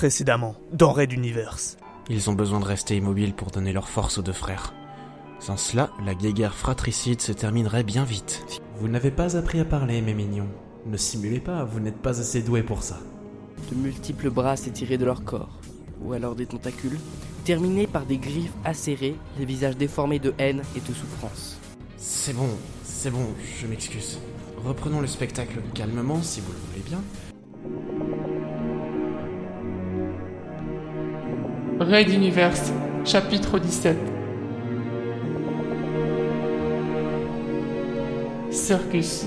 Précédemment, dans Universe. Ils ont besoin de rester immobiles pour donner leur force aux deux frères. Sans cela, la guéguerre fratricide se terminerait bien vite. Vous n'avez pas appris à parler, mes mignons. Ne simulez pas, vous n'êtes pas assez doués pour ça. De multiples bras s'étiraient de leur corps, ou alors des tentacules, terminés par des griffes acérées, les visages déformés de haine et de souffrance. C'est bon, c'est bon, je m'excuse. Reprenons le spectacle calmement si vous le voulez bien. Raid Universe, chapitre 17. Circus.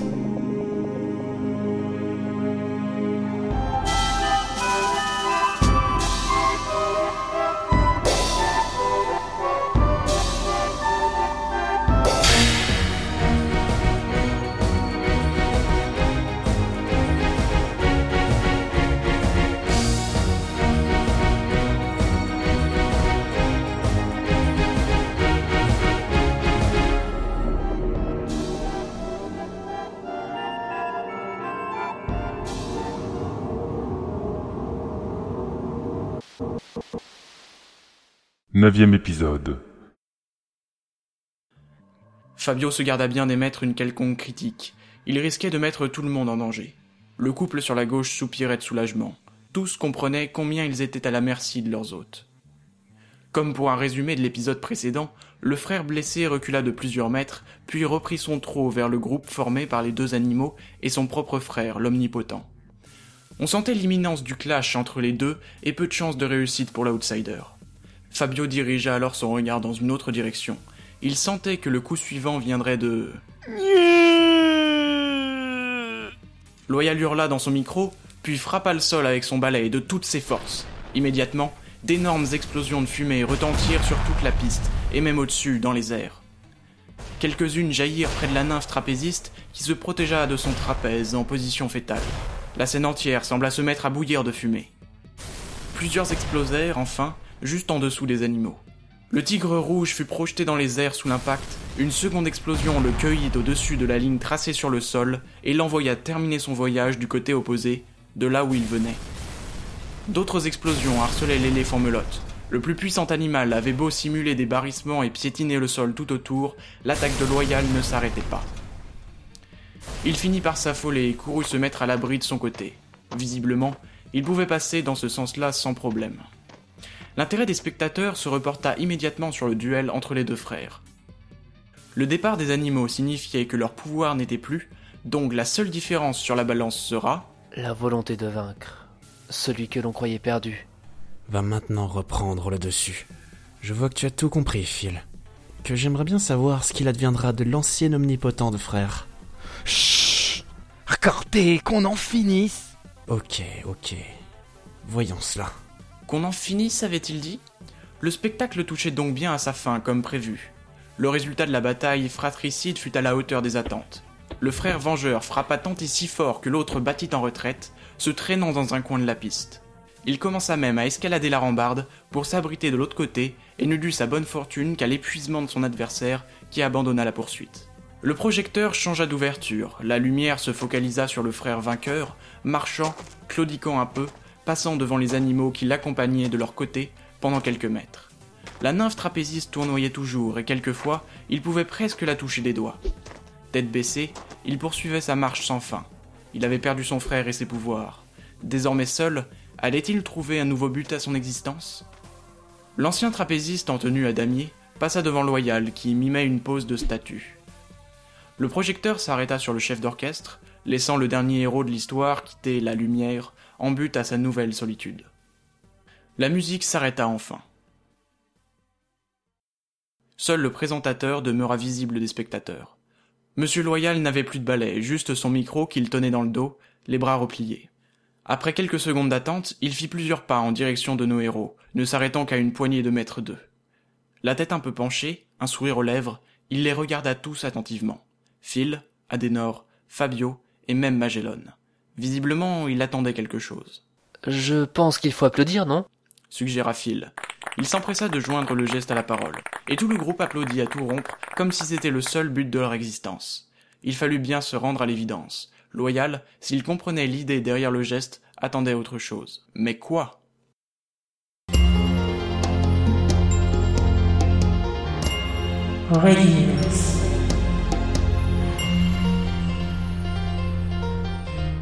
Neuvième épisode. Fabio se garda bien d'émettre une quelconque critique. Il risquait de mettre tout le monde en danger. Le couple sur la gauche soupirait de soulagement. Tous comprenaient combien ils étaient à la merci de leurs hôtes. Comme pour un résumé de l'épisode précédent, le frère blessé recula de plusieurs mètres, puis reprit son trot vers le groupe formé par les deux animaux et son propre frère, l'omnipotent. On sentait l'imminence du clash entre les deux et peu de chances de réussite pour l'outsider. Fabio dirigea alors son regard dans une autre direction. Il sentait que le coup suivant viendrait de... Loyal hurla dans son micro, puis frappa le sol avec son balai de toutes ses forces. Immédiatement, d'énormes explosions de fumée retentirent sur toute la piste, et même au-dessus, dans les airs. Quelques-unes jaillirent près de la nymphe trapéziste qui se protégea de son trapèze en position fétale. La scène entière sembla se mettre à bouillir de fumée. Plusieurs explosèrent, enfin, juste en dessous des animaux. Le tigre rouge fut projeté dans les airs sous l'impact, une seconde explosion le cueillit au-dessus de la ligne tracée sur le sol et l'envoya terminer son voyage du côté opposé, de là où il venait. D'autres explosions harcelaient l'éléphant melotte. Le plus puissant animal avait beau simuler des barrissements et piétiner le sol tout autour, l'attaque de Loyal ne s'arrêtait pas. Il finit par s'affoler et courut se mettre à l'abri de son côté. Visiblement, il pouvait passer dans ce sens-là sans problème. L'intérêt des spectateurs se reporta immédiatement sur le duel entre les deux frères. Le départ des animaux signifiait que leur pouvoir n'était plus, donc la seule différence sur la balance sera La volonté de vaincre. Celui que l'on croyait perdu. Va maintenant reprendre le dessus. Je vois que tu as tout compris, Phil. Que j'aimerais bien savoir ce qu'il adviendra de l'ancien omnipotent de frère. Chut Accordez qu'on en finisse Ok, ok. Voyons cela. Qu'on en finisse, avait-il dit? Le spectacle touchait donc bien à sa fin, comme prévu. Le résultat de la bataille fratricide fut à la hauteur des attentes. Le frère vengeur frappa tant et si fort que l'autre battit en retraite, se traînant dans un coin de la piste. Il commença même à escalader la rambarde pour s'abriter de l'autre côté et ne dut sa bonne fortune qu'à l'épuisement de son adversaire qui abandonna la poursuite. Le projecteur changea d'ouverture, la lumière se focalisa sur le frère vainqueur, marchant, claudiquant un peu, passant devant les animaux qui l'accompagnaient de leur côté pendant quelques mètres. La nymphe trapéziste tournoyait toujours et quelquefois il pouvait presque la toucher des doigts. Tête baissée, il poursuivait sa marche sans fin. Il avait perdu son frère et ses pouvoirs. Désormais seul, allait-il trouver un nouveau but à son existence? L'ancien trapéziste en tenue à damier passa devant Loyal qui mimait une pose de statue. Le projecteur s'arrêta sur le chef d'orchestre, laissant le dernier héros de l'histoire quitter la lumière en but à sa nouvelle solitude. La musique s'arrêta enfin. Seul le présentateur demeura visible des spectateurs. Monsieur Loyal n'avait plus de balai, juste son micro qu'il tenait dans le dos, les bras repliés. Après quelques secondes d'attente, il fit plusieurs pas en direction de nos héros, ne s'arrêtant qu'à une poignée de mètres d'eux. La tête un peu penchée, un sourire aux lèvres, il les regarda tous attentivement. Phil, Adenor, Fabio et même Magellan. Visiblement, il attendait quelque chose. Je pense qu'il faut applaudir, non? suggéra Phil. Il s'empressa de joindre le geste à la parole, et tout le groupe applaudit à tout rompre, comme si c'était le seul but de leur existence. Il fallut bien se rendre à l'évidence. Loyal, s'il comprenait l'idée derrière le geste, attendait autre chose. Mais quoi?